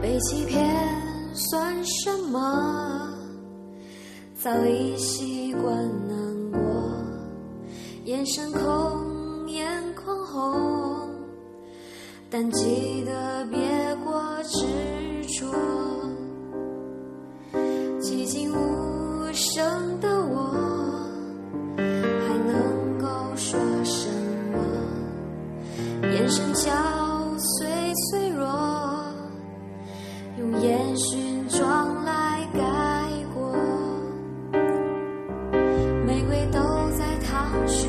被欺骗算什么？早已习惯难过，眼神空，眼眶红，但记得别过用烟熏妆来盖过。玫瑰都在淌血，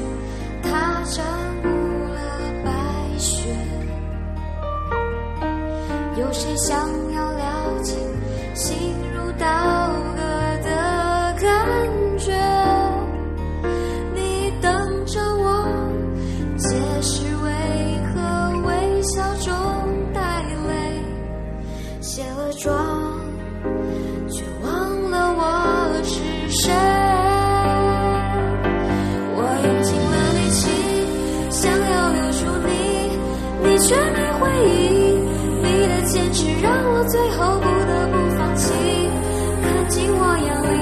它沾污了白雪。有谁想的妆却忘了我是谁。我用尽了力气想要留住你，你却没回应。你的坚持让我最后不得不放弃。看进我眼里，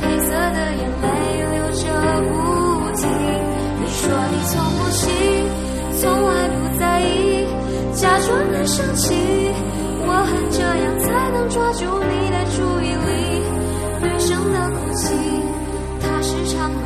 黑色的眼泪流着不停。你说你从不气，从来不在意，假装的生气。我恨这样才能抓住你的注意力。女生的哭泣，它是场被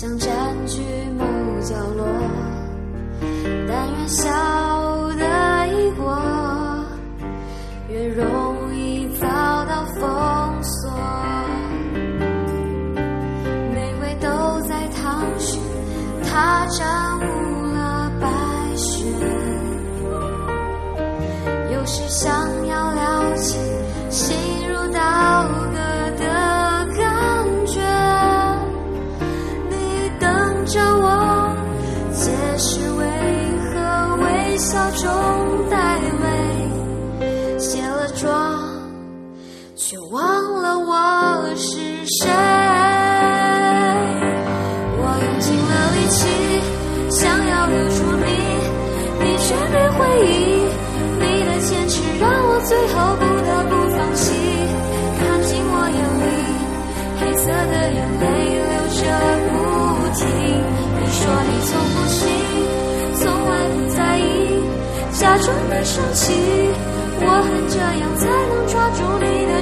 想占据某角落。但越小的一国，越容易遭到封锁。玫瑰都在烫须，它沾污笑中带泪，卸了妆却忘了我是谁。假装的生气。我恨这样才能抓住你的